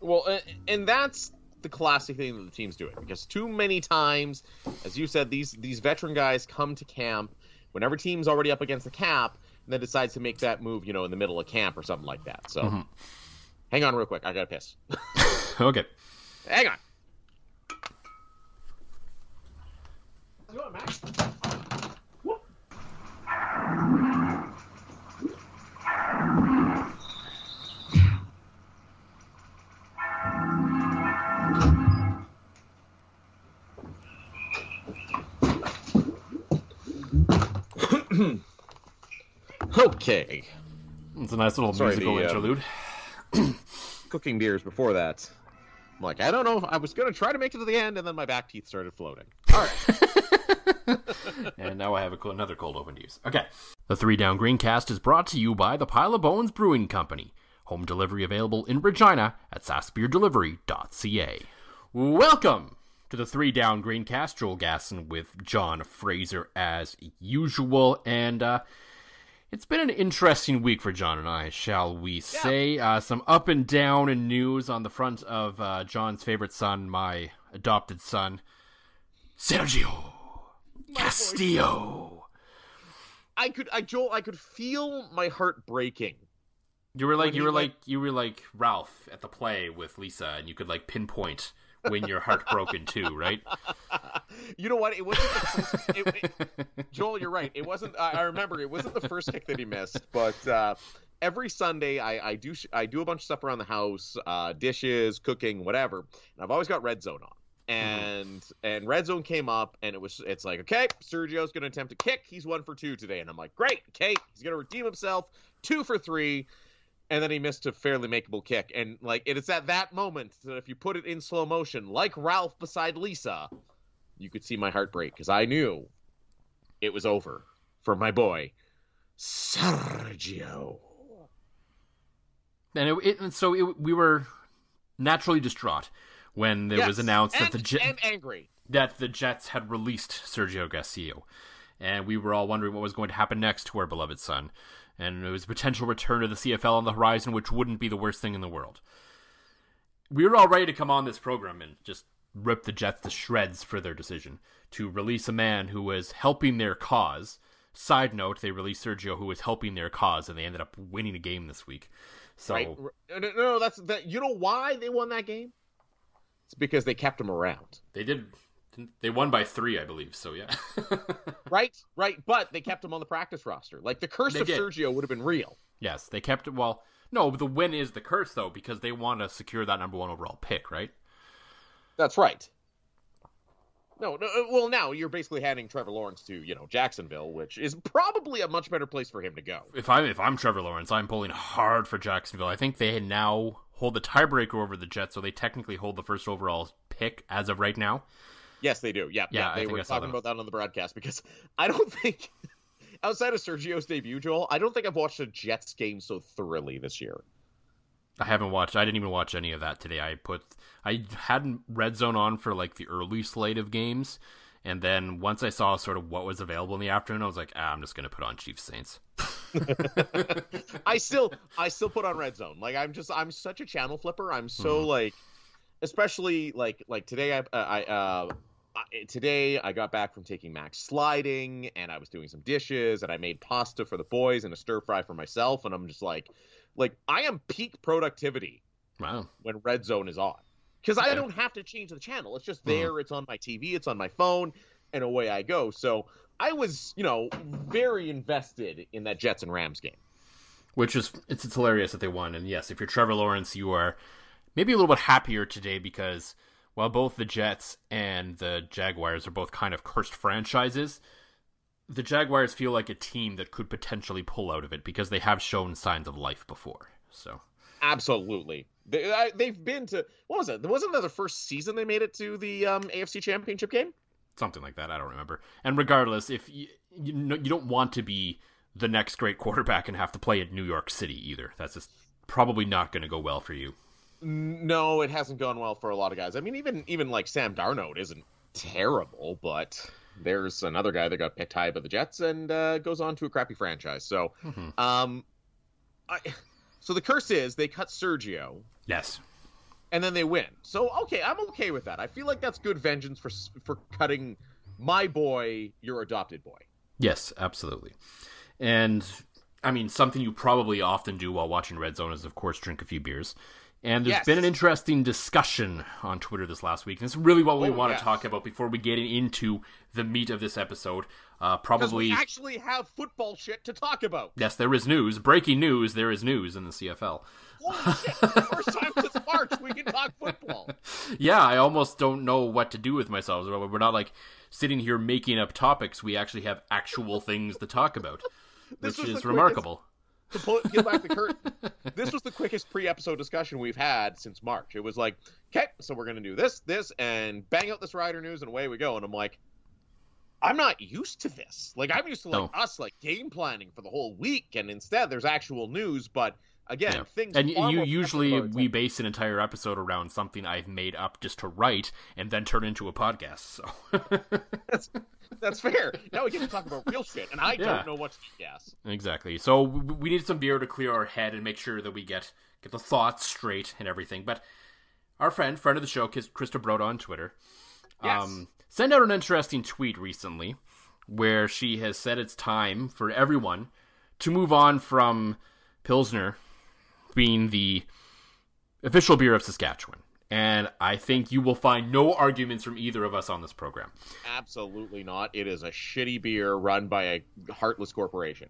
Well, and that's the classic thing that the team's doing because too many times, as you said, these these veteran guys come to camp whenever team's already up against the cap and then decides to make that move, you know, in the middle of camp or something like that. So, mm-hmm. hang on real quick, I gotta piss. okay. Hang on. okay. It's a nice little Sorry, musical the, uh, interlude. cooking beers before that. I'm like, I don't know if I was going to try to make it to the end, and then my back teeth started floating. All right. and now I have a, another cold open to use. Okay. The Three Down Greencast is brought to you by the Pile of Bones Brewing Company. Home delivery available in Regina at sassbeerdelivery.ca. Welcome to the Three Down Greencast. Joel Gasson with John Fraser as usual. And, uh, it's been an interesting week for John and I, shall we say? Yeah. Uh, some up and down in news on the front of uh, John's favorite son, my adopted son, Sergio my Castillo. I could, I Joel, I could feel my heart breaking. You were like, you were like, like, you were like Ralph at the play with Lisa, and you could like pinpoint when you're heartbroken too, right? You know what? It wasn't the first. It, it, Joel, you're right. It wasn't. I, I, remember it wasn't the first kick that he missed, but uh, every Sunday I, I, do I do a bunch of stuff around the house, uh, dishes, cooking, whatever. And I've always got Red Zone on. And mm-hmm. and Red Zone came up, and it was it's like okay, Sergio's going to attempt a kick. He's one for two today, and I'm like, great, okay, he's going to redeem himself, two for three and then he missed a fairly makeable kick. And like it is at that moment that if you put it in slow motion, like Ralph beside Lisa, you could see my heart break because I knew it was over for my boy Sergio. And it, it so it, we were naturally distraught when it yes, was announced and, that the Jet, and angry that the Jets had released Sergio Garcia, and we were all wondering what was going to happen next to our beloved son and it was a potential return to the CFL on the horizon, which wouldn't be the worst thing in the world. We were all ready to come on this program and just rip the Jets to shreds for their decision to release a man who was helping their cause. Side note, they released Sergio, who was helping their cause, and they ended up winning a game this week. So, right. no, no, that's that. You know why they won that game? It's because they kept him around. They did they won by three, I believe. So yeah. right, right. But they kept him on the practice roster. Like the curse they of did. Sergio would have been real. Yes, they kept it. Well, no, the win is the curse though because they want to secure that number one overall pick, right? That's right. No, no, uh, well now you're basically handing Trevor Lawrence to you know Jacksonville, which is probably a much better place for him to go. If I'm if I'm Trevor Lawrence, I'm pulling hard for Jacksonville. I think they now hold the tiebreaker over the Jets, so they technically hold the first overall pick as of right now. Yes, they do. Yeah, yeah. yeah they were talking about that on the broadcast because I don't think outside of Sergio's debut, Joel, I don't think I've watched a Jets game so thoroughly this year. I haven't watched. I didn't even watch any of that today. I put. I hadn't red zone on for like the early slate of games, and then once I saw sort of what was available in the afternoon, I was like, ah, I'm just gonna put on Chiefs Saints. I still, I still put on red zone. Like I'm just, I'm such a channel flipper. I'm so mm-hmm. like, especially like, like today I, I, uh, today I got back from taking Max sliding and I was doing some dishes and I made pasta for the boys and a stir fry for myself and I'm just like like I am peak productivity. Wow. When Red Zone is on. Cuz I don't have to change the channel. It's just hmm. there, mm. it's on my TV, it's on my phone and away I go. So I was, you know, very invested in that Jets and Rams game. Which is it's, it's hilarious that they won and yes, if you're Trevor Lawrence, you are maybe a little bit happier today because while both the Jets and the Jaguars are both kind of cursed franchises, the Jaguars feel like a team that could potentially pull out of it because they have shown signs of life before. So absolutely, they, have been to what was it? Wasn't that the first season they made it to the um, AFC Championship game? Something like that. I don't remember. And regardless, if you you, know, you don't want to be the next great quarterback and have to play at New York City either, that's just probably not going to go well for you. No, it hasn't gone well for a lot of guys. I mean, even even like Sam Darnold isn't terrible, but there's another guy that got picked high by the Jets and uh, goes on to a crappy franchise. So, mm-hmm. um, I, so the curse is they cut Sergio. Yes. and then they win. So okay, I'm okay with that. I feel like that's good vengeance for for cutting my boy, your adopted boy. Yes, absolutely. And I mean, something you probably often do while watching Red Zone is, of course, drink a few beers. And there's Yes. been an interesting discussion on Twitter this last week. And it's really what we Oh, want yes. to talk about before we get into the meat of this episode. Uh, probably, we actually have football shit to talk about. yes, there is news. Breaking news, there is news in the CFL. Holy shit! First time since March we can talk football. Yeah, I almost don't know what to do with myself. We're not like sitting here making up topics. We actually have actual things to talk about, which is remarkable. To pull, peel back the curtain, this was the quickest pre-episode discussion we've had since March. It was like, okay, so we're gonna do this, this, and bang out this rider news, and away we go. And I'm like, I'm not used to this. Like I'm used to like No. us like game planning for the whole week, and instead there's actual news. But again, Yeah. things And you usually we base an entire episode around something I've made up just to write and then turn into a podcast. So that's, that's fair. Now we get to talk about real shit, and I Yeah. don't know what to guess. exactly. So we need some beer to clear our head and make sure that we get get the thoughts straight and everything. But our friend, friend of the show, Krista Broda on Twitter, Yes. um, sent out an interesting tweet recently where she has said it's time for everyone to move on from Pilsner being the official beer of Saskatchewan. And I think you will find no arguments from either of us on this program. Absolutely not. It is a shitty beer run by a heartless corporation.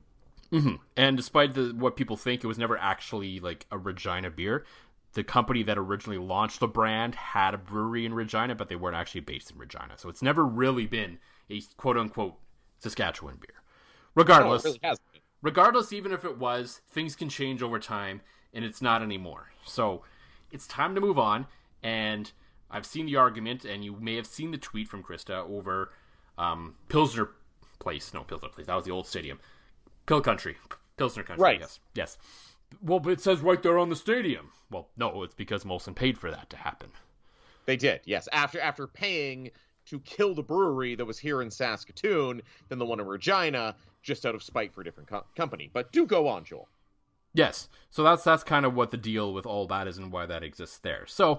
hmm And despite the, what people think, it was never actually like a Regina beer. The company that originally launched the brand had a brewery in Regina, but they weren't actually based in Regina. So it's never really been a quote unquote Saskatchewan beer. Regardless, it really regardless, even if it was, things can change over time, and it's not anymore. So it's time to move on. And I've seen the argument, and you may have seen the tweet from Krista over um, Pilsner Place. No, Pilsner Place. That was the old stadium. Pil Country. Pilsner Country, Right. yes. Yes. Well, but it says right there on the stadium. Well, no, it's because Molson paid for that to happen. They did, yes. After after paying to kill the brewery that was here in Saskatoon than the one in Regina, just out of spite for a different co- company. But do go on, Joel. Yes. So that's that's kind of what the deal with all that is and why that exists there. So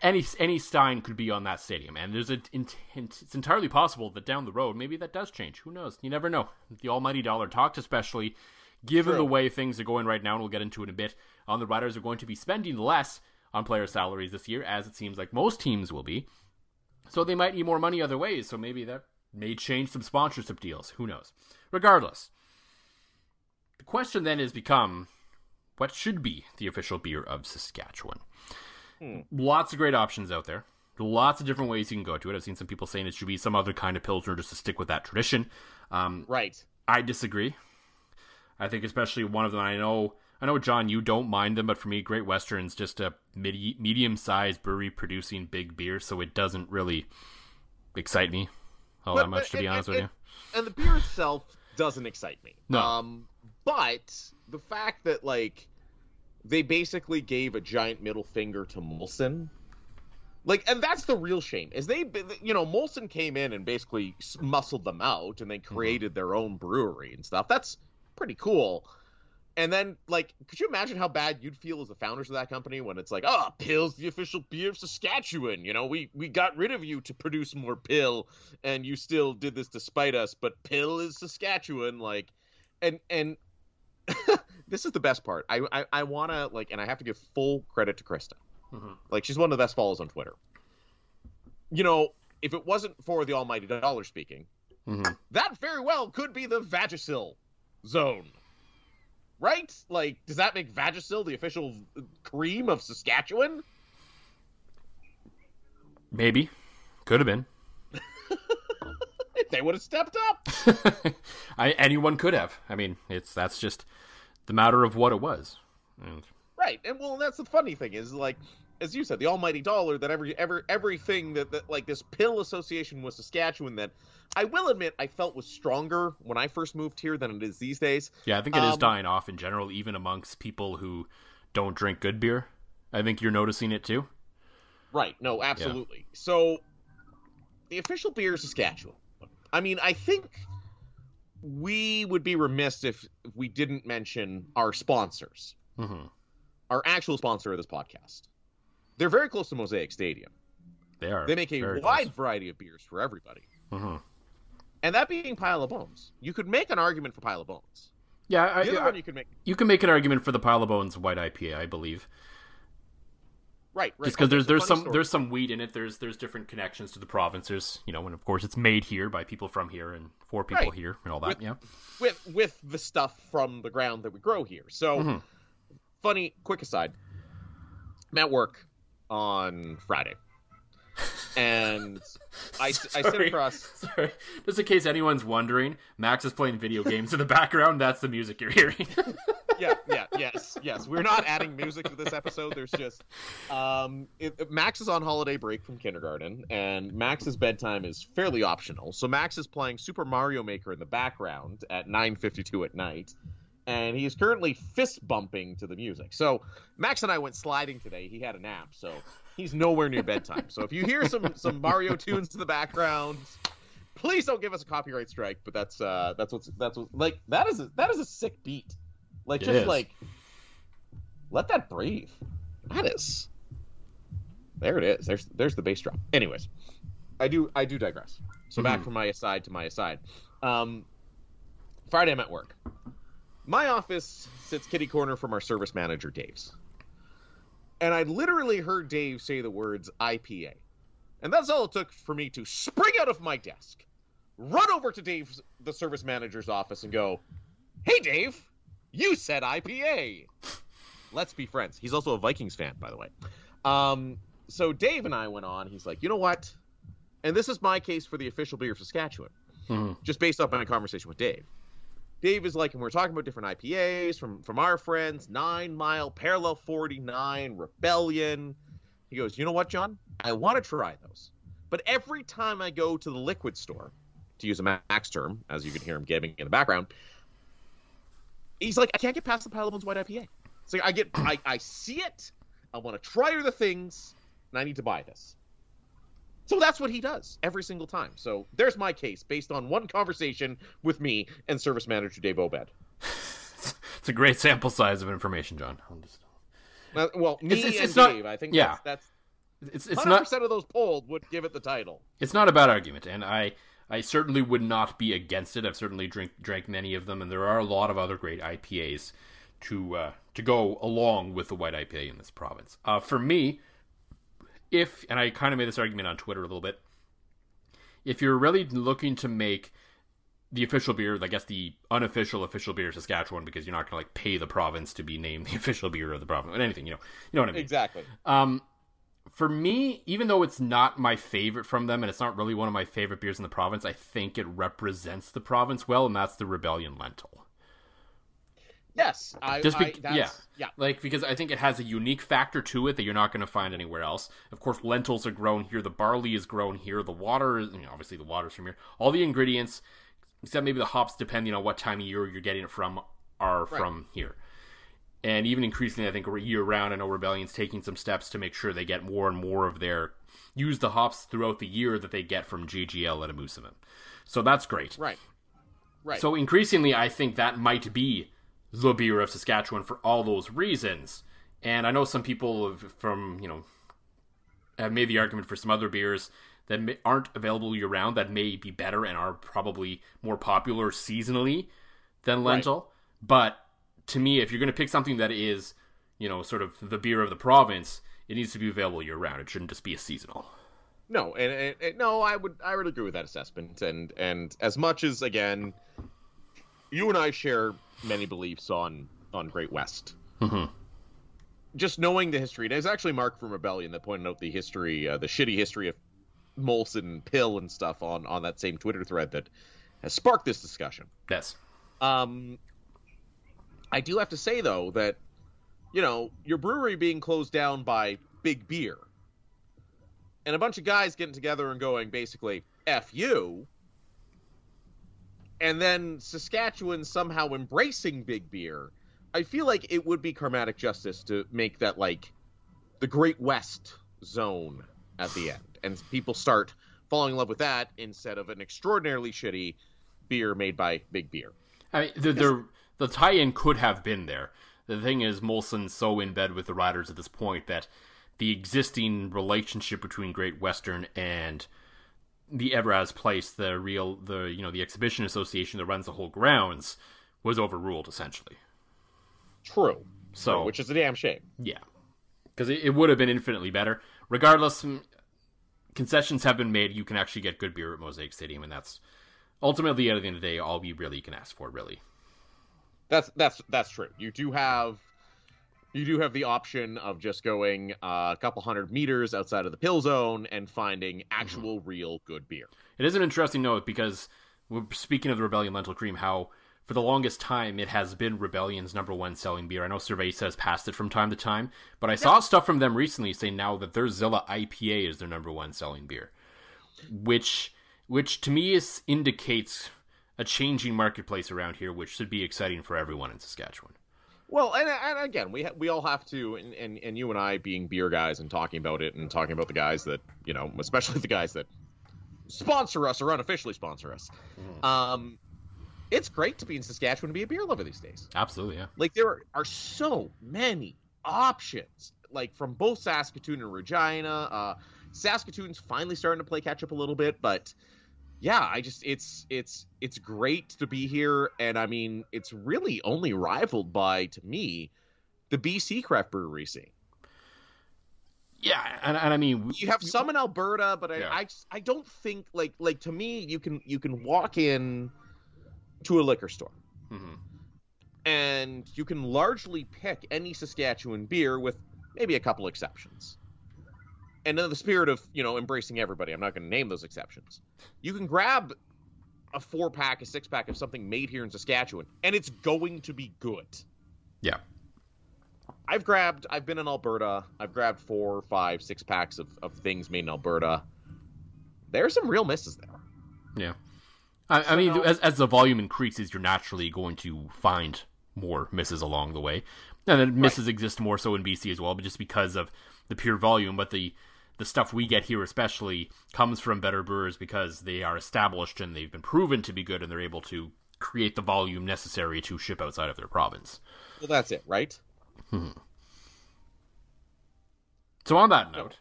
any any Stein could be on that stadium, and there's a intent. It's entirely possible that down the road, maybe that does change. Who knows? You never know. The almighty dollar talked, especially given True. the way things are going right now, and we'll get into it in a bit. On the Riders are going to be spending less on player salaries this year, as it seems like most teams will be. So they might need more money other ways. So maybe that may change some sponsorship deals. Who knows? Regardless, the question then has become what should be the official beer of Saskatchewan? Lots of great options out there. Lots of different ways you can go to it. I've seen some people saying it should be some other kind of Pilsner just to stick with that tradition. Um, Right. I disagree. I think especially one of them. I know, I know, John, you don't mind them, but for me, Great Western's just a midi- medium-sized brewery producing big beer, so it doesn't really excite me all that But- much, to be and- honest and- with you. And the beer itself doesn't excite me. No. Um, but the fact that like they basically gave a giant middle finger to Molson, like, and that's the real shame is they, you know, Molson came in and basically muscled them out, and they Mm-hmm. created their own brewery and stuff. That's pretty cool. And then, like, could you imagine how bad you'd feel as the founders of that company when it's like, oh, Pil's the official beer of Saskatchewan. You know, we we got rid of you to produce more Pil, and you still did this despite us. But Pil is Saskatchewan, like, and and this is the best part. I I, I want to like, and I have to give full credit to Krista. Mhm. Like, she's one of the best follows on Twitter. You know, if it wasn't for the Almighty Dollar speaking, Mhm. that very well could be the Vagisil zone. Right? Like, does that make Vagisil the official cream of Saskatchewan? Maybe, could have been. They would have stepped up. I, anyone could have. I mean, it's that's just the matter of what it was. And Right. And well, that's the funny thing is like as you said, the almighty dollar that every ever everything that, that like this Pil association with Saskatchewan that I will admit I felt was stronger when I first moved here than it is these days. yeah, I think it is Um, dying off in general, even amongst people who don't drink good beer. I think you're noticing it too. Right. No, absolutely. So the official beer is Saskatchewan. I mean, I think we would be remiss if, if we didn't mention our sponsors. hmm our actual sponsor of this podcast. They're very close to Mosaic Stadium. They are. They make a wide close. variety of beers for everybody. Mhm. And that being Pile of Bones. You could make an argument for Pile of Bones. Yeah, I, The other I- one you could make you can make an argument for the Pile of Bones White IPA, I believe. Right, right. Just because there's there's some story. there's some wheat in it. There's there's different connections to the province. There's you know, and of course it's made here by people from here and for people Right. here and all that. With- yeah. with with the stuff from the ground that we grow here. So Mhm. funny quick aside. I'm at work on Friday. And I, I sit across Sorry. Just in case anyone's wondering, Max is playing video games in the background. That's the music you're hearing. yeah, yeah, yes, yes. We're not adding music to this episode. There's just um, it, Max is on holiday break from kindergarten, and Max's bedtime is fairly optional. So Max is playing Super Mario Maker in the background at 9:52 at night, and he is currently fist bumping to the music. So Max and I went sliding today. He had a nap, so he's nowhere near bedtime. So if you hear some some Mario tunes in the background. Please don't give us a copyright strike, but that's uh that's what's that's what like that is a, that is a sick beat. Like It just is. like let that breathe. That is. There it is. There's there's the bass drop. Anyways, I do I do digress. So back Mhm. from my aside to my aside. Um, Friday I'm at work. My office sits kitty corner from our service manager Dave's, and I literally heard Dave say the words IPA, and that's all it took for me to spring out of my desk, run over to Dave's the service manager's office, and go, "Hey Dave, you said IPA." Let's be friends. He's also a Vikings fan, by the way. Um, so Dave and I went on. He's like, you know what? And this is my case for the official beer of Saskatchewan, Mhm. just based off my conversation with Dave. Dave is like, and we're talking about different IPAs from from our friends, Nine Mile, Parallel 49, Rebellion. He goes, you know what, John? I want to try those, but every time I go to the liquid store, to use a Max term, as you can hear him giving in the background, he's like, I can't get past the Bones White IPA. It's like I get, I, I see it, I want to try other things, and I need to buy this. So that's what he does every single time. So there's my case based on one conversation with me and service manager Dave Obed. It's a great sample size of information, John. Just- Uh, well, me It's- it's- and it's not- Dave, I think yeah. that's, It's that's it's 100% not of those polled would give it the title. it's not a bad argument, and I I certainly would not be against it. I've certainly drink drank many of them, and there are a lot of other great IPAs to uh, to go along with the white IPA in this province. Uh, for me, if and I kind of made this argument on Twitter a little bit, if you're really looking to make the official beer, I guess the unofficial official beer of Saskatchewan, because you're not going to like pay the province to be named the official beer of the province, or anything, you know, you know what I mean. Exactly. Um, for me, even though it's not my favorite from them, and it's not really one of my favorite beers in the province, I think it represents the province well, and that's the Rebellion Lentil. Yes. I, Just be- I, that's, yeah. yeah. Like because I think it has a unique factor to it that you're not going to find anywhere else. Of course, lentils are grown here, the barley is grown here, the water is you know, obviously the water's from here. All the ingredients, except maybe the hops, depending on what time of year you're getting it from, are from here. And even increasingly, I think year round, I know Rebellion's taking some steps to make sure they get more and more of their use the hops throughout the year that they get from GGL and Amusaman. So that's great. Right. Right. So increasingly, I think that might be the beer of Saskatchewan for all those reasons. And I know some people have, from you know have made the argument for some other beers that aren't available year round that may be better and are probably more popular seasonally than lentil. But to me, if you're going to pick something that is you know sort of the beer of the province, it needs to be available year round. It shouldn't just be a seasonal. No, and, and, and no, I would I would agree with that assessment. And and as much as again, you and I share many beliefs on on Great West. Mhm. Just knowing the history, and it's actually Mark from Rebellion that pointed out the history, uh, the shitty history of Molson Pil and stuff on on that same Twitter thread that has sparked this discussion. Yes. Um, I do have to say though that you know your brewery being closed down by Big Beer, and a bunch of guys getting together and going basically "f you," and then Saskatchewan somehow embracing Big Beer. I feel like it would be karmatic justice to make that like the Great West zone at the end, and people start falling in love with that instead of an extraordinarily shitty beer made by Big Beer. I mean, the, the the tie-in could have been there. the thing is, Molson's so in bed with the riders at this point that the existing relationship between Great Western and the Evraz place, the real, the you know, the exhibition association that runs the whole grounds, was overruled essentially. True. So, True, which is a damn shame. Yeah, because it, it would have been infinitely better. Regardless, mm, concessions have been made. You can actually get good beer at Mosaic Stadium, and that's ultimately at the end of the day all we really can ask for. Really, That's that's that's true. You do have you do have the option of just going uh, a couple hundred meters outside of the Pil zone and finding actual real good beer. it is an interesting note because we're speaking of the Rebellion Lentil Cream, how for the longest time it has been Rebellion's number one selling beer. I know Cerveza has passed it from time to time, but I saw stuff from them recently saying now that their Zilla IPA is their number one selling beer, which which to me is indicates a changing marketplace around here, which should be exciting for everyone in Saskatchewan. Well, and, and again, we ha- we all have to, and, and and you and I being beer guys and talking about it and talking about the guys that you know, especially the guys that sponsor us or unofficially sponsor us. Um, it's great to be in Saskatchewan to be a beer lover these days. Absolutely, yeah. Like there are so many options, like from both Saskatoon and Regina. Uh, Saskatoon's finally starting to play catch up a little bit, but yeah, I just it's it's it's great to be here, and I mean it's really only rivaled by to me the BC craft brewery scene. Yeah, and, and I mean, You have some in Alberta, but I, Yeah. I just- I don't think like like to me you can you can walk in to a liquor store Mhm. and you can largely pick any Saskatchewan beer with maybe a couple exceptions. And in the spirit of, you know, embracing everybody, I'm not going to name those exceptions. You can grab a four pack, a six pack of something made here in Saskatchewan, and it's going to be good. yeah, I've grabbed, I've been in Alberta, I've grabbed four, five, six packs of, of things made in Alberta. There's some real misses there. yeah. I, I mean, as as the volume increases, you're naturally going to find more misses along the way, and then misses exist more so in BC as well, but just because of the pure volume. But the the stuff we get here, especially, comes from better brewers because they are established and they've been proven to be good, and they're able to create the volume necessary to ship outside of their province. Well, that's it, right? So on that note.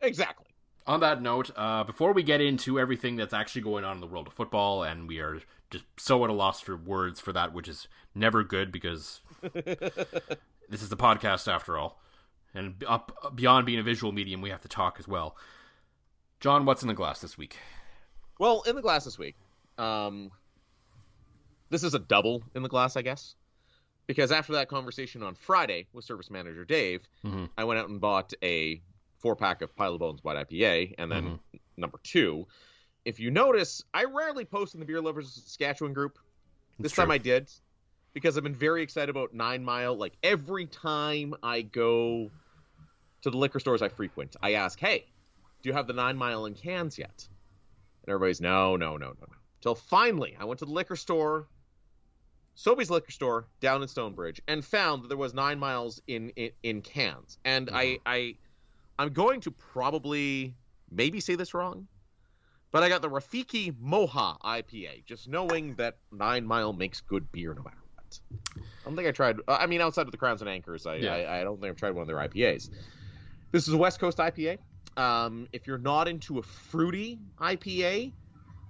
Exactly. on that note, uh, before we get into everything that's actually going on in the world of football, and we are just so at a loss for words for that, which is never good because this is the podcast after all, and up beyond being a visual medium, we have to talk as well. John, what's in the glass this week? Well, in the glass this week, um, this is a double in the glass, I guess, because after that conversation on Friday with Service Manager Dave, Mhm. I went out and bought a four pack of Pile of Bones White IPA, and then number two. If you notice, I rarely post in the Beer Lovers Saskatchewan group. This It's time true. I did because I've been very excited about Nine Mile. Like every time I go to the liquor stores I frequent, I ask, "Hey, do you have the Nine Mile in cans yet?" And everybody's no, no, no, no, no. Till finally, I went to the liquor store, Sobeys liquor store down in Stonebridge, and found that there was nine miles in in, in cans. And I mm-hmm. I I'm going to probably maybe say this wrong, but I got the Rafiki Moha IPA, just knowing that Nine Mile makes good beer no matter what. I don't think I tried. I mean, outside of the Crowns and Anchors, I, Yeah. I I don't think I've tried one of their IPAs. This is a West Coast IPA. Um, if you're not into a fruity IPA,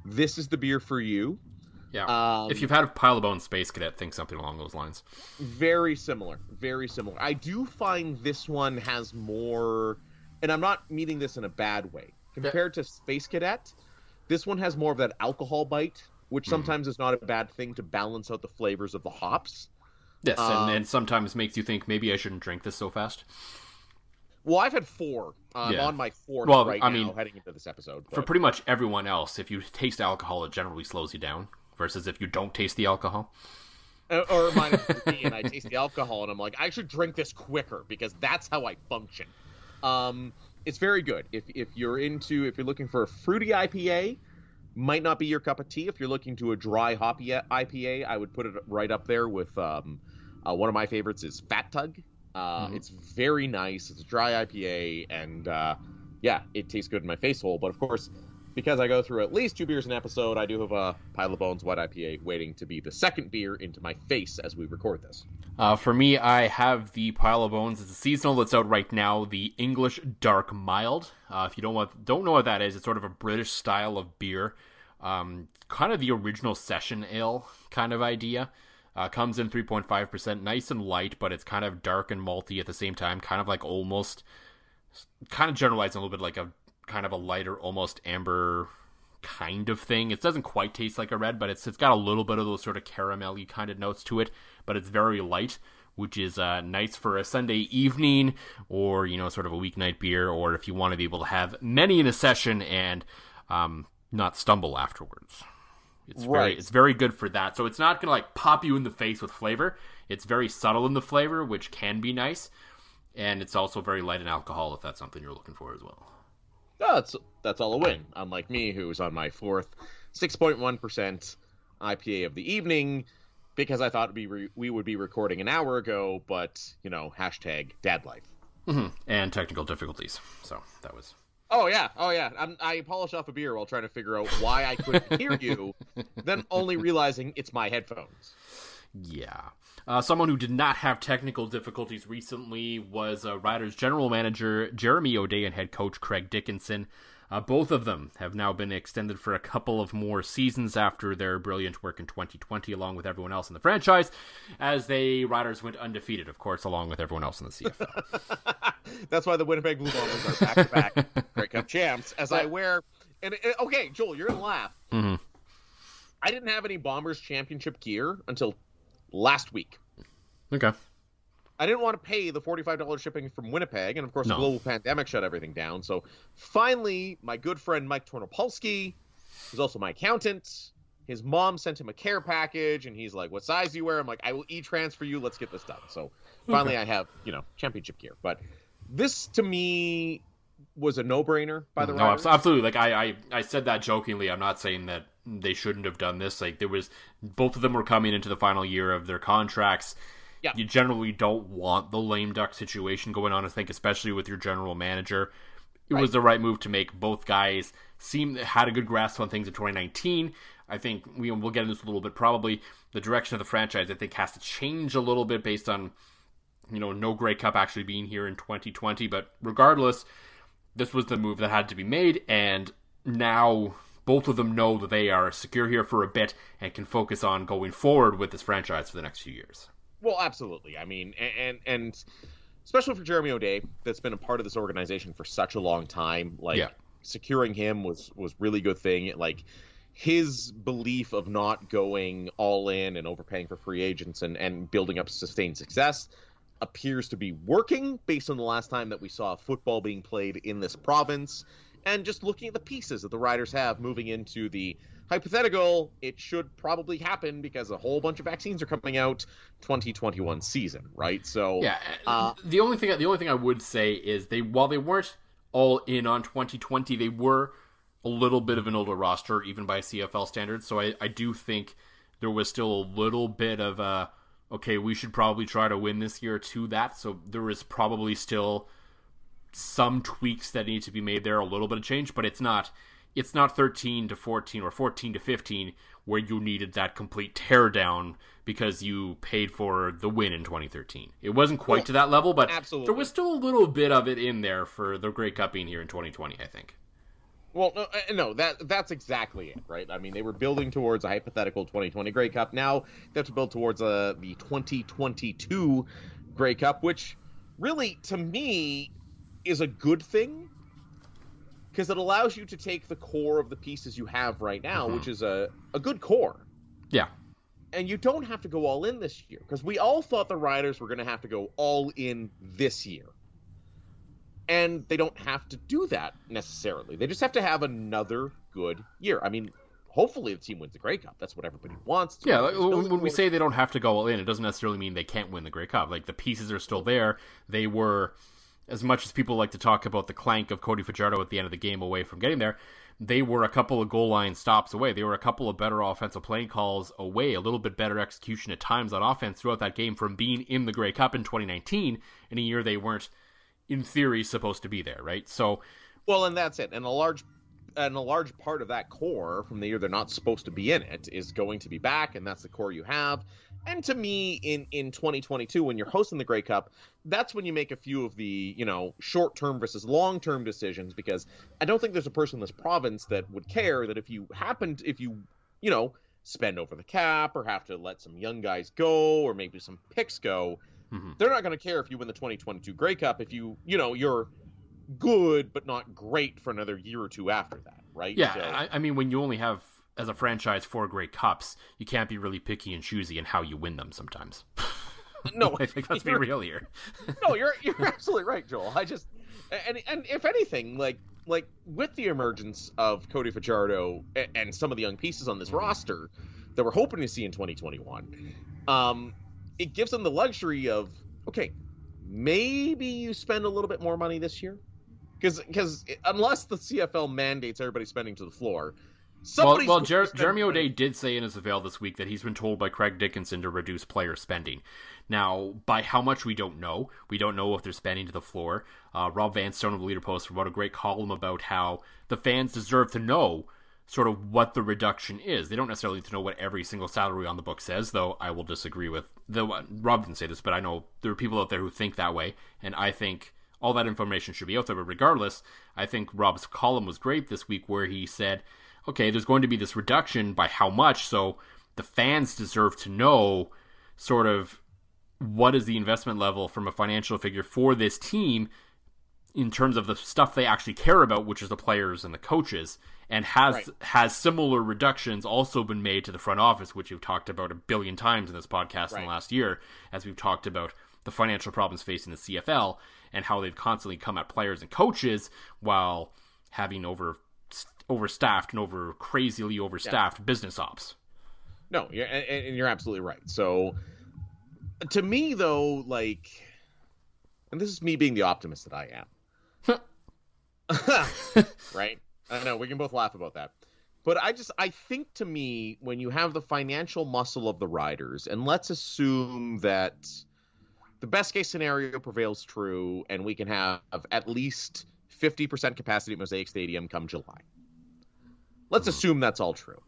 this is the beer for you. Yeah. Um, if you've had a pile of bones, Space Cadet, think something along those lines. very similar, very similar. I do find this one has more, and I'm not meaning this in a bad way. Compared to Space Cadet, this one has more of that alcohol bite, which Mhm. sometimes is not a bad thing to balance out the flavors of the hops. Yes, Um, and, and sometimes makes you think maybe I shouldn't drink this so fast. Well, I've had four. I'm Yeah. on my fourth Well, right I now, mean, heading into this episode. For pretty much everyone else, if you taste alcohol, it generally slows you down. Versus if you don't taste the alcohol. Uh, or mine is me, and I taste the alcohol, and I'm like, I should drink this quicker because that's how I function. Um, it's very good. If if you're into, if you're looking for a fruity IPA, might not be your cup of tea. If you're looking to a dry hoppy IPA, I would put it right up there with um, uh, one of my favorites is Fat Tug. Uh, Mhm. It's very nice. It's a dry IPA, and uh, yeah, it tastes good in my face hole. But of course, because I go through at least two beers an episode, I do have a Pile of Bones White IPA waiting to be the second beer into my face as we record this. Uh, for me, I have the Pile of Bones. It's a seasonal that's out right now. The English Dark Mild. Uh, if you don't want, don't know what that is, it's sort of a British style of beer, um, kind of the original session ale kind of idea. Uh, comes in 3.5%, nice and light, but it's kind of dark and malty at the same time, kind of like almost, kind of generalizing a little bit like a kind of a lighter, almost amber kind of thing. It doesn't quite taste like a red, but it's it's got a little bit of those sort of caramelly kind of notes to it, but it's very light, which is uh, nice for a Sunday evening or you know sort of a weeknight beer, or if you want to be able to have many in a session and um, not stumble afterwards. It's Right. very it's very good for that. So it's not gonna like pop you in the face with flavor. It's very subtle in the flavor, which can be nice, and it's also very light in alcohol if that's something you're looking for as well. That's that's all a win. Unlike me, who's on my fourth, six point one percent IPA of the evening, because I thought we re- we would be recording an hour ago, but you know, hashtag dad life. hmm And technical difficulties. So that was Oh yeah, oh yeah. I'm, I polished off a beer while trying to figure out why I couldn't hear you, then only realizing it's my headphones. Yeah. Uh, someone who did not have technical difficulties recently was uh, Riders general manager Jeremy O'Day and head coach Craig Dickenson. Uh, both of them have now been extended for a couple of more seasons after their brilliant work in 2020, along with everyone else in the franchise, as they Riders went undefeated, of course, along with everyone else in the CFL. That's why the Winnipeg Blue Bombers are back to back Grey Cup champs. As I wear, and, and- okay, Joel, you're gonna laugh. hmm I didn't have any Bombers championship gear until last week. Okay. I didn't want to pay the $45 shipping from Winnipeg, and of course, No. the global pandemic shut everything down. So finally, my good friend Mike Tornopolsky, who's also my accountant, his mom sent him a care package, and he's like, What size do you wear? I'm like, I will e transfer you. Let's get this done. So finally, I have, you know, championship gear. But this to me was a no brainer by the way. no, Riders. abs- absolutely. Like I, I, I said that jokingly. I'm not saying that they shouldn't have done this. Like there was, both of them were coming into the final year of their contracts. Yeah. You generally don't want the lame duck situation going on. I think, especially with your general manager, it was the right move to make. Both guys seem had a good grasp on things in 2019. I think we we'll get into this a little bit. Probably the direction of the franchise, I think, has to change a little bit based on you know no Grey Cup actually being here in 2020. But regardless, this was the move that had to be made, and now both of them know that they are secure here for a bit and can focus on going forward with this franchise for the next few years. Well, absolutely. I mean, and and especially for Jeremy O'Day, that's been a part of this organization for such a long time. Like Yeah. securing him was was really good thing. Like his belief of not going all in and overpaying for free agents and and building up sustained success appears to be working based on the last time that we saw football being played in this province and just looking at the pieces that the riders have moving into the hypothetical it should probably happen because a whole bunch of vaccines are coming out 2021 season right so Yeah. Uh, the only thing the only thing I would say is they while they weren't all in on 2020, they were a little bit of an older roster even by CFL standards. So I, I do think there was still a little bit of a okay, we should probably try to win this year to that. So there is probably still some tweaks that need to be made there, a little bit of change, but it's not it's not 13 to 14 or 14 to 15 where you needed that complete teardown because you paid for the win in 2013. It wasn't quite Well, to that level, but absolutely. there was still a little bit of it in there for the Grey Cup being here in 2020, I think. Well, no, uh, no, that that's exactly it, right? I mean, they were building towards a hypothetical 2020 Grey Cup. Now they have to build towards uh, the 2022 Grey Cup, which really, to me, is a good thing because it allows you to take the core of the pieces you have right now, Mhm. which is a a good core, Yeah. and you don't have to go all in this year because we all thought the Riders were going to have to go all in this year. And they don't have to do that necessarily. They just have to have another good year. I mean, hopefully the team wins the Grey Cup. That's what everybody wants. Yeah, like, when, when we say they don't have to go all in, it doesn't necessarily mean they can't win the Grey Cup. Like the pieces are still there. They were, as much as people like to talk about the clank of Cody Fajardo at the end of the game away from getting there, they were a couple of goal line stops away. They were a couple of better offensive playing calls away, a little bit better execution at times on offense throughout that game from being in the Grey Cup in 2019 in a year they weren't, in theory, supposed to be there, right? So Well, and that's it. And a large and a large part of that core from the year they're not supposed to be in it is going to be back, and that's the core you have. And to me, in in 2022, when you're hosting the Grey Cup, that's when you make a few of the you know short term versus long term decisions. Because I don't think there's a person in this province that would care that if you happened, if you you know spend over the cap or have to let some young guys go or maybe some picks go, mm-hmm. they're not going to care if you win the 2022 Grey Cup if you you know you're good but not great for another year or two after that, right? Yeah, so, I, I mean when you only have as a franchise four great Cups, you can't be really picky and choosy in how you win them sometimes. No, I think let's be real here. no, you're you're absolutely right, Joel. I just and and if anything, like like with the emergence of Cody Fajardo and, and some of the young pieces on this mm-hmm. roster that we're hoping to see in 2021, um, it gives them the luxury of okay, maybe you spend a little bit more money this year because because unless the CFL mandates everybody spending to the floor, well, well Jer- Jeremy O'Day did say in his avail this week that he's been told by Craig Dickenson to reduce player spending. Now, by how much we don't know. We don't know if they're spending to the floor. Uh, Rob Vanstone of the Leader Post wrote a great column about how the fans deserve to know sort of what the reduction is. They don't necessarily need to know what every single salary on the book says, though I will disagree with the Rob didn't say this, but I know there are people out there who think that way, and I think all that information should be out there. But regardless, I think Rob's column was great this week where he said okay, there's going to be this reduction by how much, so the fans deserve to know sort of what is the investment level from a financial figure for this team in terms of the stuff they actually care about, which is the players and the coaches, and has right. has similar reductions also been made to the front office, which we've talked about a billion times in this podcast right. in the last year, as we've talked about the financial problems facing the CFL and how they've constantly come at players and coaches while having over overstaffed and over crazily overstaffed yeah. business ops. No, you're, and, and you're absolutely right. So, to me, though, like, and this is me being the optimist that I am. right? I know we can both laugh about that. But I just I think to me when you have the financial muscle of the riders and let's assume that the best case scenario prevails true and we can have at least 50% capacity at Mosaic Stadium come July. Let's hmm. assume that's all true.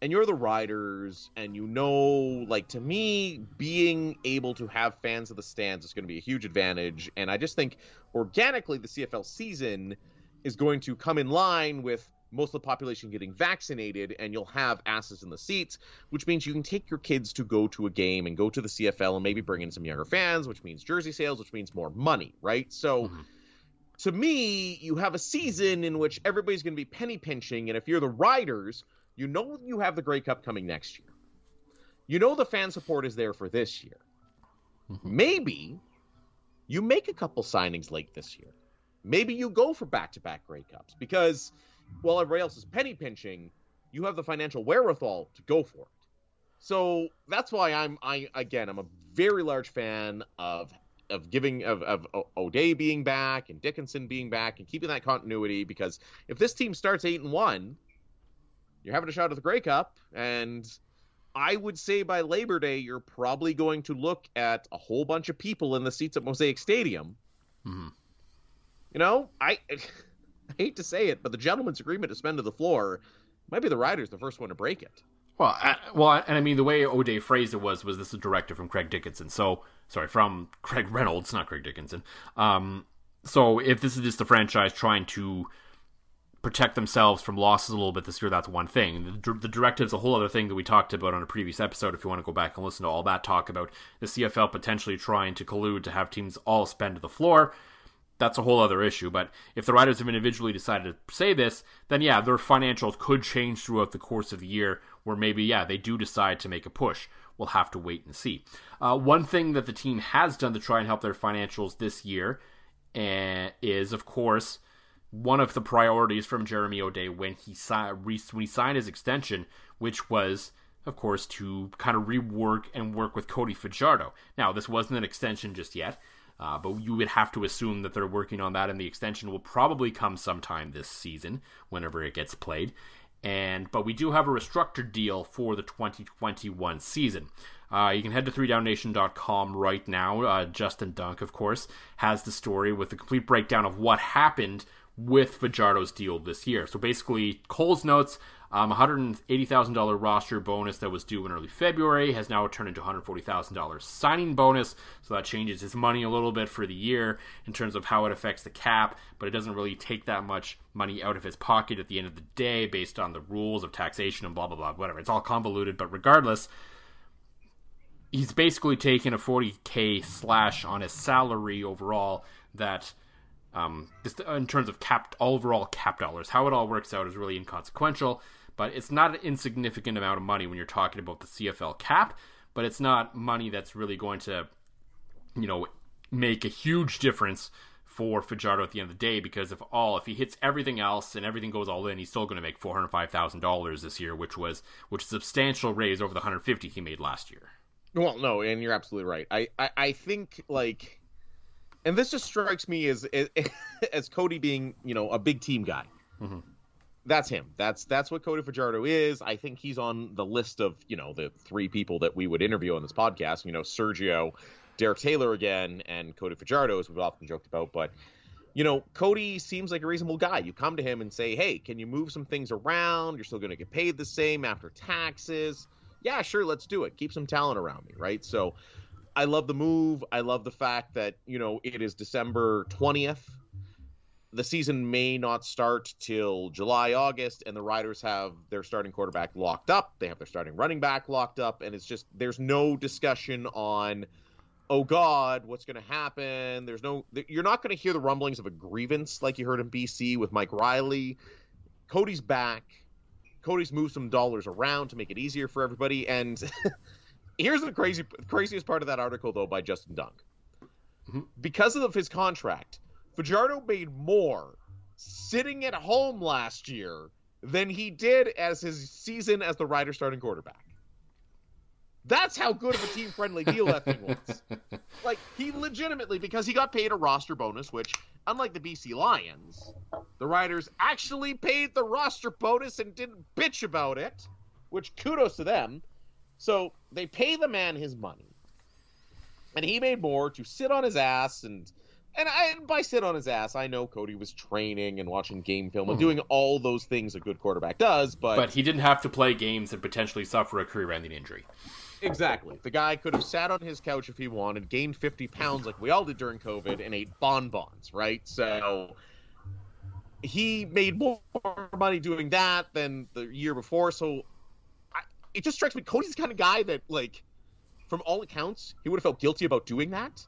And you're the riders, and you know, like, to me, being able to have fans of the stands is going to be a huge advantage. And I just think organically, the CFL season is going to come in line with most of the population getting vaccinated, and you'll have asses in the seats, which means you can take your kids to go to a game and go to the CFL and maybe bring in some younger fans, which means jersey sales, which means more money, right? So. Mm-hmm to me, you have a season in which everybody's going to be penny pinching, and if you're the riders, you know you have the Grey Cup coming next year. You know the fan support is there for this year. Mm-hmm. Maybe you make a couple signings late this year. Maybe you go for back-to-back Grey Cups because while everybody else is penny pinching, you have the financial wherewithal to go for it. So that's why I'm I again I'm a very large fan of of giving of, of O'Day being back and Dickenson being back and keeping that continuity because if this team starts eight and one, you're having a shot at the Grey Cup, and I would say by Labor Day you're probably going to look at a whole bunch of people in the seats at Mosaic Stadium. Mm-hmm. You know, I, I hate to say it, but the gentleman's agreement to spend to the floor might be the writer's the first one to break it. Well, I, well, and I mean the way O'Day phrased it was was this a directive from Craig Dickenson. So sorry, from Craig Reynolds, not Craig Dickenson. Um, so if this is just the franchise trying to protect themselves from losses a little bit this year, that's one thing. The, the directive's a whole other thing that we talked about on a previous episode. If you want to go back and listen to all that talk about the CFL potentially trying to collude to have teams all spend to the floor that's a whole other issue. But if the riders have individually decided to say this, then yeah, their financials could change throughout the course of the year, where maybe, yeah, they do decide to make a push. We'll have to wait and see. Uh, one thing that the team has done to try and help their financials this year uh, is, of course, one of the priorities from Jeremy O'Day when he, si- when he signed his extension, which was of course, to kind of rework and work with Cody Fajardo. Now, this wasn't an extension just yet. Uh, but you would have to assume that they're working on that, and the extension will probably come sometime this season, whenever it gets played. And but we do have a restructured deal for the 2021 season. Uh, you can head to 3downnation.com right now. Uh, Justin Dunk, of course, has the story with the complete breakdown of what happened with Fajardo's deal this year. So basically, Cole's notes um, $180,000 roster bonus that was due in early February has now turned into $140,000 signing bonus. So that changes his money a little bit for the year in terms of how it affects the cap, but it doesn't really take that much money out of his pocket at the end of the day based on the rules of taxation and blah, blah, blah, whatever. It's all convoluted, but regardless, he's basically taken a 40K slash on his salary overall that um, just in terms of capped overall cap dollars. How it all works out is really inconsequential but it's not an insignificant amount of money when you're talking about the CFL cap, but it's not money that's really going to, you know, make a huge difference for Fajardo at the end of the day because if all if he hits everything else and everything goes all in, he's still going to make four hundred five thousand dollars this year, which was which is a substantial raise over the hundred fifty he made last year. Well, no, and you're absolutely right. I I, I think like, and this just strikes me as as, as Cody being you know a big team guy. Mm-hmm that's him. That's that's what Cody Fajardo is. I think he's on the list of you know the three people that we would interview on this podcast. You know, Sergio, Derek Taylor again, and Cody Fajardo, as we've often joked about. But you know, Cody seems like a reasonable guy. You come to him and say, "Hey, can you move some things around? You're still going to get paid the same after taxes." Yeah, sure, let's do it. Keep some talent around me, right? So, I love the move. I love the fact that you know it is December twentieth the season may not start till July, August, and the Riders have their starting quarterback locked up. They have their starting running back locked up, and it's just there's no discussion on, oh God, what's going to happen? There's no, you're not going to hear the rumblings of a grievance like you heard in BC with Mike Reilly. Cody's back. Cody's moved some dollars around to make it easier for everybody. And here's the crazy, craziest part of that article, though, by Justin Dunk. Mm-hmm. Because of his contract Fajardo made more sitting at home last year than he did as his season as the Rider starting quarterback. That's how good of a team friendly deal that thing was. Like, he legitimately, because he got paid a roster bonus, which, unlike the BC Lions, the Riders actually paid the roster bonus and didn't bitch about it, which kudos to them. So they pay the man his money. And he made more to sit on his ass and and I, by sit on his ass, I know Cody was training and watching game film and hmm. doing all those things a good quarterback does, but but he didn't have to play games and potentially suffer a career-ending injury. Exactly. The guy could have sat on his couch if he wanted, gained 50 pounds like we all did during COVID, and ate bonbons, right? So he made more money doing that than the year before. So it just strikes me Cody's the kind of guy that, like, from all accounts, he would have felt guilty about doing that.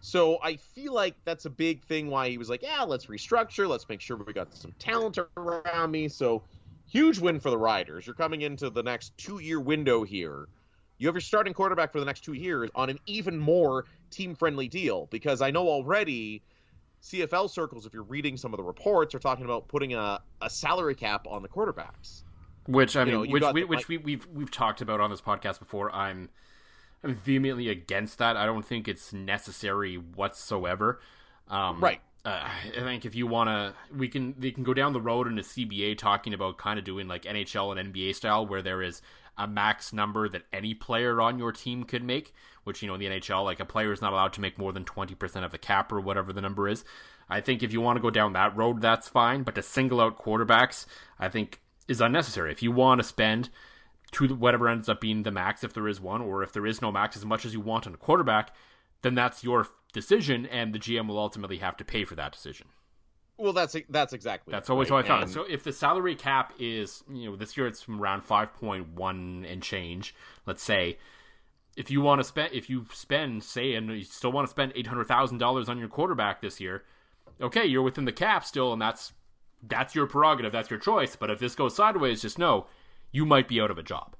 So I feel like that's a big thing why he was like, yeah, let's restructure. Let's make sure we got some talent around me. So huge win for the Riders. You're coming into the next two year window here. You have your starting quarterback for the next two years on an even more team friendly deal because I know already CFL circles, if you're reading some of the reports, are talking about putting a, a salary cap on the quarterbacks. Which I mean, know, which, we, which we, we've we've talked about on this podcast before. I'm I'm vehemently against that. I don't think it's necessary whatsoever. Um, right. Uh, I think if you want to, we can they can go down the road in the CBA talking about kind of doing like NHL and NBA style, where there is a max number that any player on your team could make. Which you know in the NHL, like a player is not allowed to make more than twenty percent of the cap or whatever the number is. I think if you want to go down that road, that's fine. But to single out quarterbacks, I think is unnecessary. If you want to spend to whatever ends up being the max if there is one, or if there is no max as much as you want on a quarterback, then that's your decision, and the GM will ultimately have to pay for that decision. Well, that's that's exactly. That's always right? how I thought. it. So if the salary cap is, you know, this year it's from around five point one and change, let's say. If you want to spend, if you spend, say, and you still want to spend eight hundred thousand dollars on your quarterback this year, okay, you're within the cap still, and that's that's your prerogative, that's your choice. But if this goes sideways, just know you might be out of a job.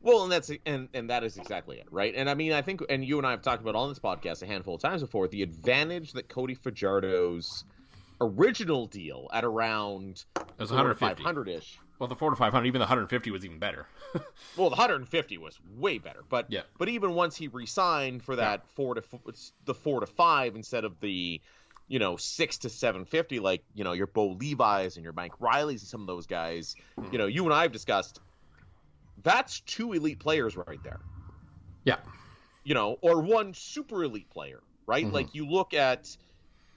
Well, and that's and and that is exactly it, right? And I mean, I think, and you and I have talked about on this podcast a handful of times before the advantage that Cody Fajardo's original deal at around it was 150 ish. Well, the four to five hundred, even the 150 was even better. well, the 150 was way better, but yeah. but even once he re-signed for that yeah. four to the four to five instead of the you know, six to seven fifty, like you know your Bo Levi's and your Mike Reilly's and some of those guys. Mm-hmm. You know, you and I have discussed. That's two elite players right there. Yeah. You know, or one super elite player, right? Mm-hmm. Like you look at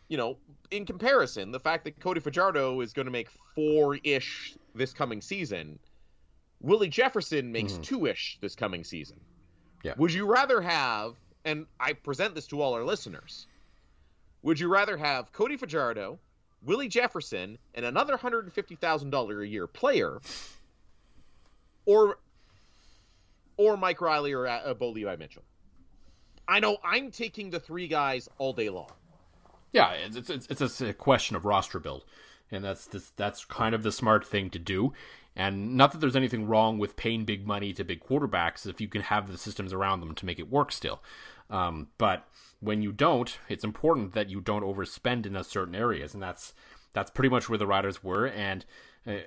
you know, in comparison, the fact that Cody Fajardo is going to make four ish this coming season, Willie Jefferson makes mm-hmm. two ish this coming season. Yeah. Would you rather have, and I present this to all our listeners, would you rather have Cody Fajardo, Willie Jefferson, and another $150,000 a year player, or or Mike Reilly or uh, Bo Levi Mitchell? I know I'm taking the three guys all day long. Yeah, it's it's it's a question of roster build, and that's this, that's kind of the smart thing to do. And not that there's anything wrong with paying big money to big quarterbacks if you can have the systems around them to make it work still. Um, but when you don't, it's important that you don't overspend in certain areas, and that's that's pretty much where the Riders were. And uh,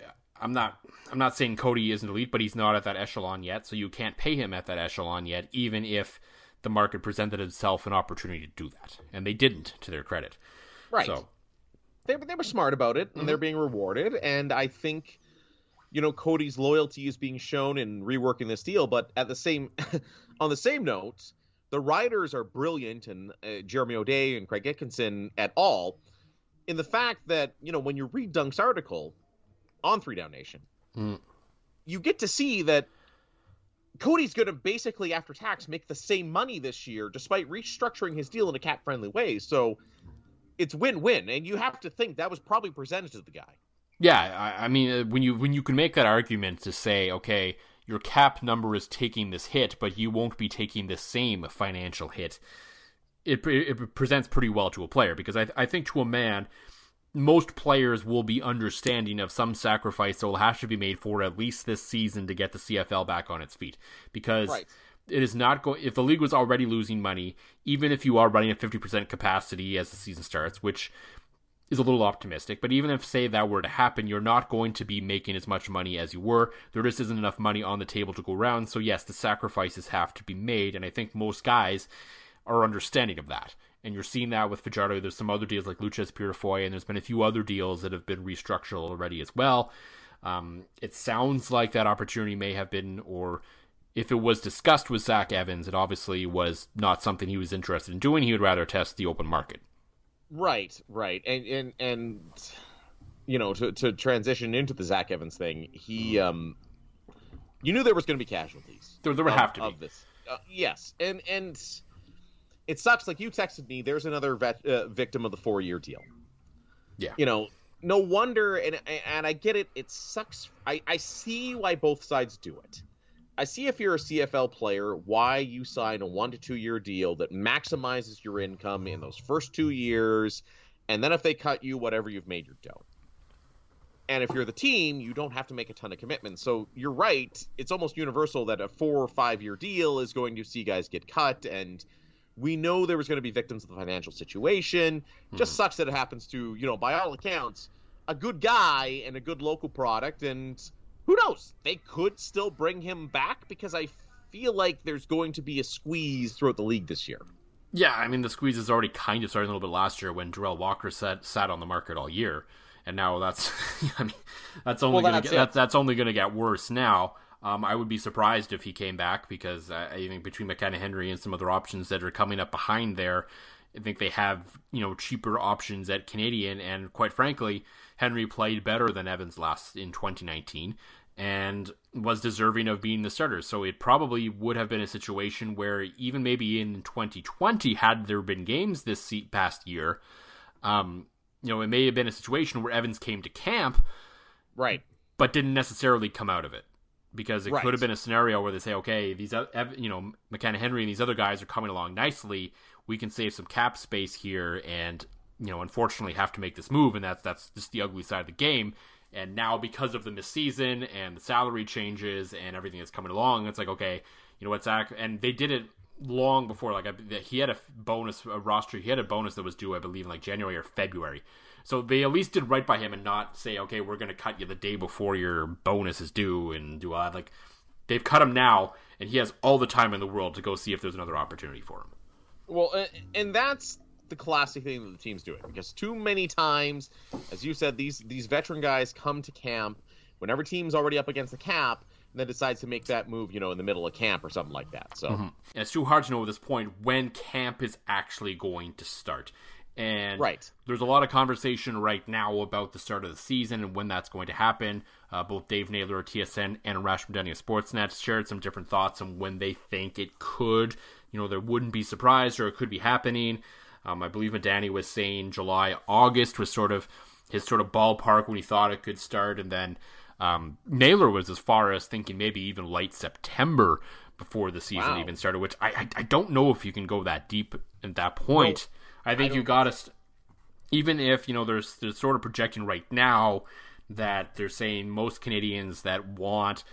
I'm not I'm not saying Cody isn't elite, but he's not at that echelon yet, so you can't pay him at that echelon yet, even if the market presented itself an opportunity to do that, and they didn't, to their credit. Right. So they they were smart about it, and mm-hmm. they're being rewarded. And I think, you know, Cody's loyalty is being shown in reworking this deal. But at the same, on the same note, the Riders are brilliant, and uh, Jeremy O'Day and Craig Dickenson at all, in the fact that you know when you read Dunk's article on Three Down Nation, mm. you get to see that Cody's going to basically, after tax, make the same money this year, despite restructuring his deal in a cap friendly way. So it's win win. And you have to think that was probably presented to the guy. Yeah. I, I mean, uh, when you, when you can make that argument to say, okay, your cap number is taking this hit, but you won't be taking the same financial hit, it, it presents pretty well to a player because I, I think to a man, most players will be understanding of some sacrifice that will have to be made for at least this season to get the CFL back on its feet. Because right. it is not going. If the league was already losing money, even if you are running at fifty percent capacity as the season starts, which is a little optimistic, but even if say that were to happen, you're not going to be making as much money as you were. There just isn't enough money on the table to go around. So yes, the sacrifices have to be made, and I think most guys are understanding of that and you're seeing that with Fajardo. There's some other deals like Loucheiz Purifoy, and there's been a few other deals that have been restructured already as well. Um, it sounds like that opportunity may have been, or if it was discussed with Zach Evans, it obviously was not something he was interested in doing. He would rather test the open market. Right, right, and and and you know to to transition into the Zach Evans thing, he um, you knew there was going to be casualties. There, there would have to be. This. Uh, yes, and and it sucks. Like you texted me, there's another vet, uh, victim of the four year deal. Yeah. You know, no wonder, and and I get it. It sucks. I I see why both sides do it. I see if you're a CFL player, why you sign a one to two year deal that maximizes your income in those first two years, and then if they cut you, whatever you've made your dough. And if you're the team, you don't have to make a ton of commitments. So you're right. It's almost universal that a four or five year deal is going to see guys get cut and we know there was going to be victims of the financial situation. Hmm. Just sucks that it happens to, you know, by all accounts, a good guy and a good local product. And who knows? They could still bring him back because I feel like there's going to be a squeeze throughout the league this year. Yeah, I mean the squeeze is already kind of starting a little bit last year when Derel Walker sat sat on the market all year, and now that's I mean that's only well, gonna get, that's, that's only going to get worse now. Um, I would be surprised if he came back because I, I think between Makana Henry and some other options that are coming up behind there, I think they have you know cheaper options at Canadian, and quite frankly, Henry played better than Evans last in 2019 and was deserving of being the starter. So it probably would have been a situation where even maybe in 2020, had there been games this past year, um, you know, it may have been a situation where Evans came to camp, right, but didn't necessarily come out of it because it right. could have been a scenario where they say, okay, these you know Makana Henry and these other guys are coming along nicely. We can save some cap space here, and you know, unfortunately, have to make this move, and that's that's just the ugly side of the game. And now, because of the missed season and the salary changes and everything that's coming along, it's like, okay, you know what, Zach? And they did it long before. Like he had a bonus, a roster. He had a bonus that was due, I believe, in like January or February. So they at least did right by him and not say, okay, we're going to cut you the day before your bonus is due and do all that. like they've cut him now, and he has all the time in the world to go see if there's another opportunity for him. Well, and that's the classic thing that the team's doing because too many times, as you said, these these veteran guys come to camp whenever team's already up against the cap and then decides to make that move, you know, in the middle of camp or something like that. So mm-hmm. it's too hard to know at this point when camp is actually going to start And right. there's a lot of conversation right now about the start of the season and when that's going to happen. Uh, both Dave Naylor of TSN and Arash Madani of Sportsnet shared some different thoughts on when they think it could. You know, there wouldn't be surprised or it could be happening. Um, I believe Madani was saying July, August was sort of his sort of ballpark when he thought it could start, and then um, Naylor was as far as thinking maybe even late September before the season Wow. even started. Which I, I I don't know if you can go that deep at that point. I think I you got to. St- even if you know there's there's sort of projecting right now that they're saying most Canadians that want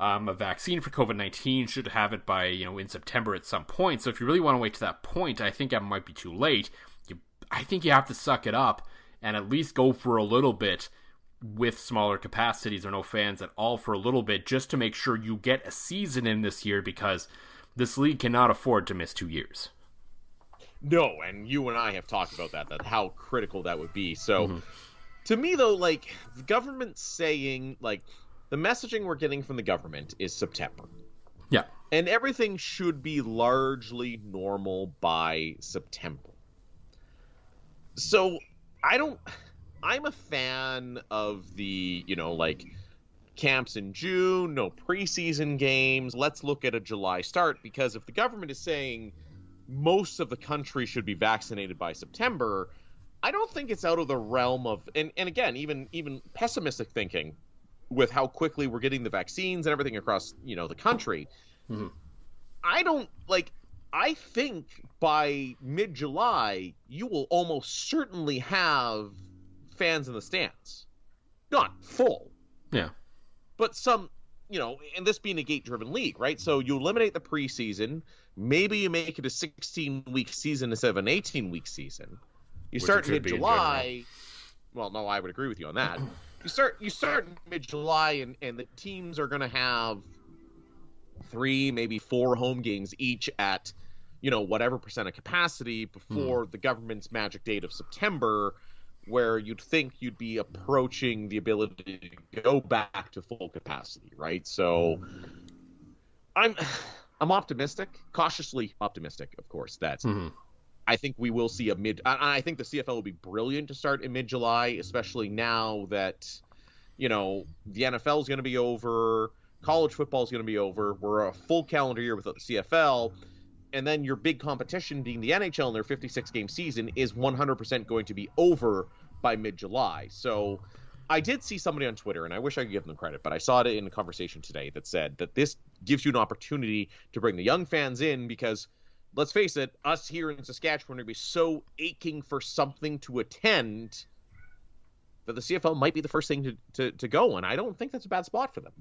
um, a vaccine for COVID nineteen should have it by you know in September at some point. So if you really want to wait to that point, I think that might be too late. You, I think you have to suck it up and at least go for a little bit with smaller capacities or no fans at all for a little bit, just to make sure you get a season in this year because this league cannot afford to miss two years. No, and you and I have talked about that, that how critical that would be. So Mhm. to me though, like the government saying like the messaging we're getting from the government is September. Yeah. And everything should be largely normal by September. So I don't I'm a fan of the, you know, like camps in June, no preseason games. Let's look at a July start because if the government is saying most of the country should be vaccinated by September, I don't think it's out of the realm of and, and again, even even pessimistic thinking with how quickly we're getting the vaccines and everything across, you know, the country. Mhm. I don't like I think by mid July you will almost certainly have fans in the stands. Not full, Yeah. but some you know, and this being a gate driven league, right? So you eliminate the preseason, maybe you make it a 16 week season instead of an 18 week season. You Which start it should be mid in July. Well, no, I would agree with you on that. You start you start mid July and, and the teams are gonna have three, maybe four home games each at, you know, whatever percent of capacity before the government's magic date of September, where you'd think you'd be approaching the ability to go back to full capacity, right? So I'm I'm optimistic, cautiously optimistic, of course, that hmm I think we will see a mid. I, I think the CFL will be brilliant to start in mid July, especially now that you know the NFL is going to be over, college football is going to be over. We're a full calendar year without the CFL, and then your big competition being the NHL in their 56 game season is 100% going to be over by mid July. So. I did see somebody on Twitter, and I wish I could give them credit, but I saw it in a conversation today that said that this gives you an opportunity to bring the young fans in because let's face it, us here in Saskatchewan are going to be so aching for something to attend that the CFL might be the first thing to, to, to go, and I don't think that's a bad spot for them.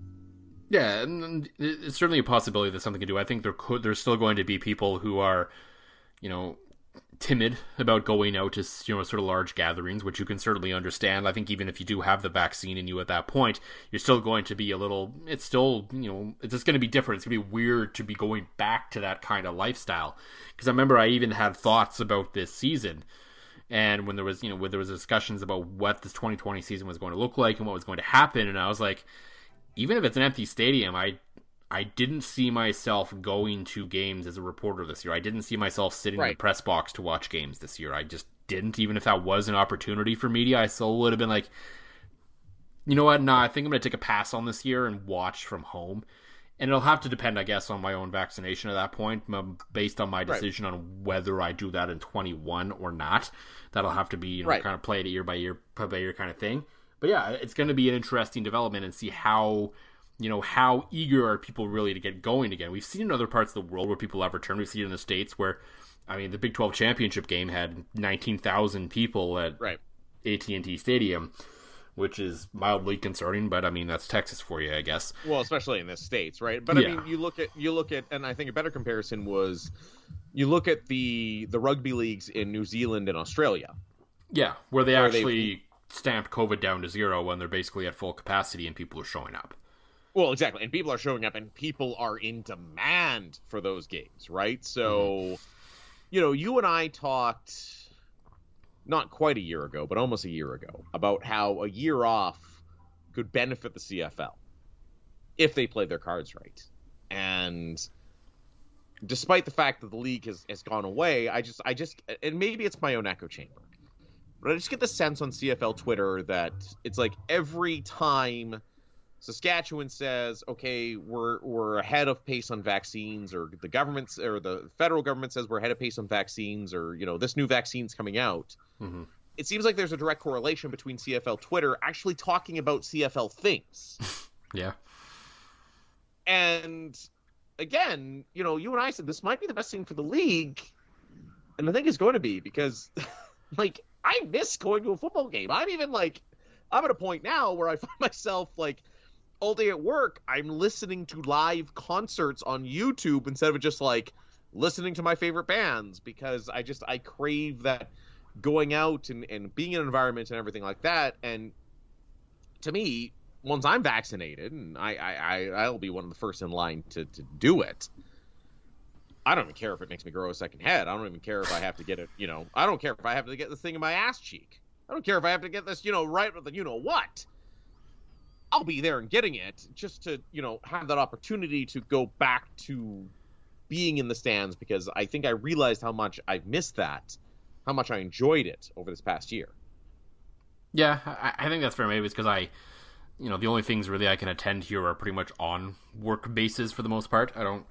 Yeah, and it's certainly a possibility that something can do. I think there could, there's still going to be people who are, you know, timid about going out to you know sort of large gatherings, which you can certainly understand. I think even if you do have the vaccine in you at that point, you're still going to be a little. It's still you know it's just going to be different. It's going to be weird to be going back to that kind of lifestyle. Because I remember I even had thoughts about this season. And when there was, you know, when there was discussions about what this 2020 season was going to look like and what was going to happen, and I was like, even if it's an empty stadium, I I didn't see myself going to games as a reporter this year. I didn't see myself sitting in the press box to watch games this year. I just didn't. Even if that was an opportunity for media, I still would have been like, you know what? Nah, I think I'm going to take a pass on this year and watch from home. And it'll have to depend, I guess, on my own vaccination at that point, based on my Right. decision on whether I do that in 21 or not. That'll have to be, you know, Right. kind of play it year by year, play by year kind of thing. But yeah, it's going to be an interesting development and see how, you know, how eager are people really to get going again. We've seen in other parts of the world where people have returned. We've seen in the States where, I mean, the Big 12 championship game had 19,000 people at Right. AT&T Stadium, which is mildly concerning, but I mean, that's Texas for you, I guess. Well, especially in the states, right? But I Yeah. mean, you look at you look at, and I think a better comparison was, you look at the the rugby leagues in New Zealand and Australia. Yeah, where they Where they- actually stamped COVID down to zero when they're basically at full capacity and people are showing up. Well, exactly, and people are showing up, and people are in demand for those games, right? So, mm-hmm. you know, you and I talked not quite a year ago, but almost a year ago about how a year off could benefit the CFL if they play their cards right, and despite the fact that the league has, has gone away, I just I just and maybe it's my own echo chamber, but I just get the sense on CFL Twitter that it's like every time Saskatchewan says, okay, we're we're ahead of pace on vaccines, or the government or the federal government says we're ahead of pace on vaccines, or you know this new vaccine's coming out. Mm-hmm. It seems like there's a direct correlation between CFL Twitter actually talking about CFL things. yeah. And again, you know, you and I said this might be the best thing for the league, and I think it's going to be because, like, I miss going to a football game. I'm even like, I'm at a point now where I find myself like all day at work, I'm listening to live concerts on YouTube instead of just like listening to my favorite bands because I just I crave that going out and, and being in an environment and everything like that. And to me, once I'm vaccinated, and I, I, I will be one of the first in line to, to do it. I don't even care if it makes me grow a second head. I don't even care if I have to get it. You know, I don't care if I have to get this thing in my ass cheek. I don't care if I have to get this, you know, right with the you know what. I'll be there and getting it just to, you know, have that opportunity to go back to being in the stands because I think I realized how much I've missed that, how much I enjoyed it over this past year. Yeah, I, I think that's fair. Maybe it's because I, you know, the only things really I can attend here are pretty much on work bases for the most part. I don't,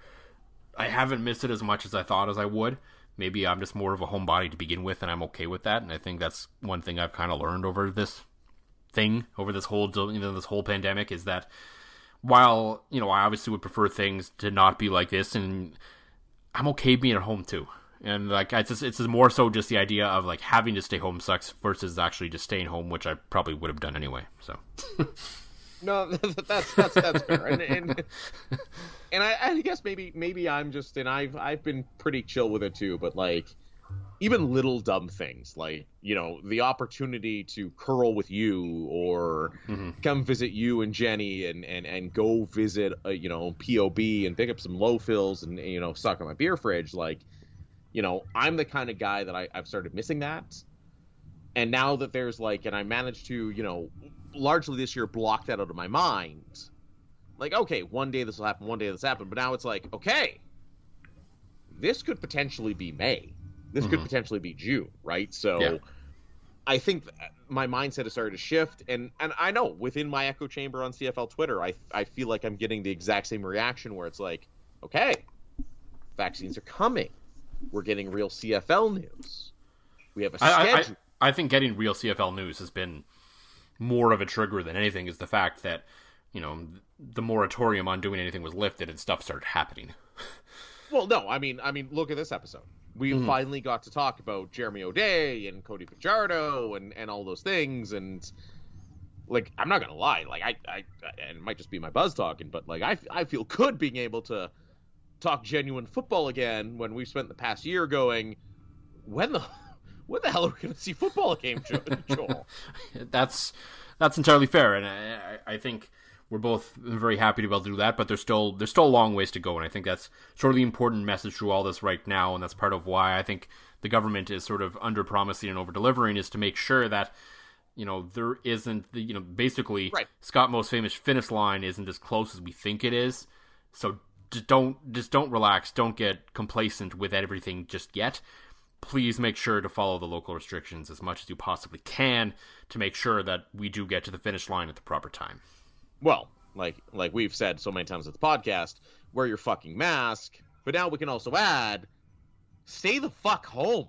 I haven't missed it as much as I thought as I would. Maybe I'm just more of a homebody to begin with, and I'm okay with that. And I think that's one thing I've kind of learned over this thing over this whole you know this whole pandemic is that while you know I obviously would prefer things to not be like this, and I'm okay being at home too. And like it's just, it's more so just the idea of like having to stay home sucks versus actually just staying home, which I probably would have done anyway. So. no, that's that's that's fair, and and, and I, I guess maybe maybe I'm just and I've I've been pretty chill with it too, but like even little dumb things like you know the opportunity to curl with you or mm-hmm. come visit you and Jenny and and and go visit a, you know POB and pick up some low fills and you know stock on my beer fridge like you know I'm the kind of guy that I, I've started missing that and now that there's like and I managed to you know largely this year block that out of my mind like okay one day this will happen one day this will happen but now it's like okay this could potentially be May this mm-hmm. could potentially be June, right? So yeah. I think my mindset has started to shift, and and I know within my echo chamber on CFL Twitter, I I feel like I'm getting the exact same reaction where it's like, okay, vaccines are coming, we're getting real CFL news, we have a schedule. I, I, I think getting real CFL news has been more of a trigger than anything is the fact that you know the moratorium on doing anything was lifted and stuff started happening. well, no, I mean, I mean, look at this episode we mm-hmm. finally got to talk about Jeremy O'Day and Cody Fajardo and and all those things and like I'm not gonna lie, like I, I and it might just be my buzz talking, but like I, I feel good being able to talk genuine football again when we've spent the past year going, when the when the hell are we gonna see football game, Joel? that's that's entirely fair, and I, I think we're both very happy to be able to do that, but there's still there's still a long ways to go, and I think that's sort of the important message through all this right now, and that's part of why I think the government is sort of under promising and over delivering is to make sure that you know there isn't the you know basically right. Scott most famous finish line isn't as close as we think it is, so just don't just don't relax, don't get complacent with everything just yet. Please make sure to follow the local restrictions as much as you possibly can to make sure that we do get to the finish line at the proper time well, like like we've said so many times at the podcast, wear your fucking mask. But now we can also add, stay the fuck home.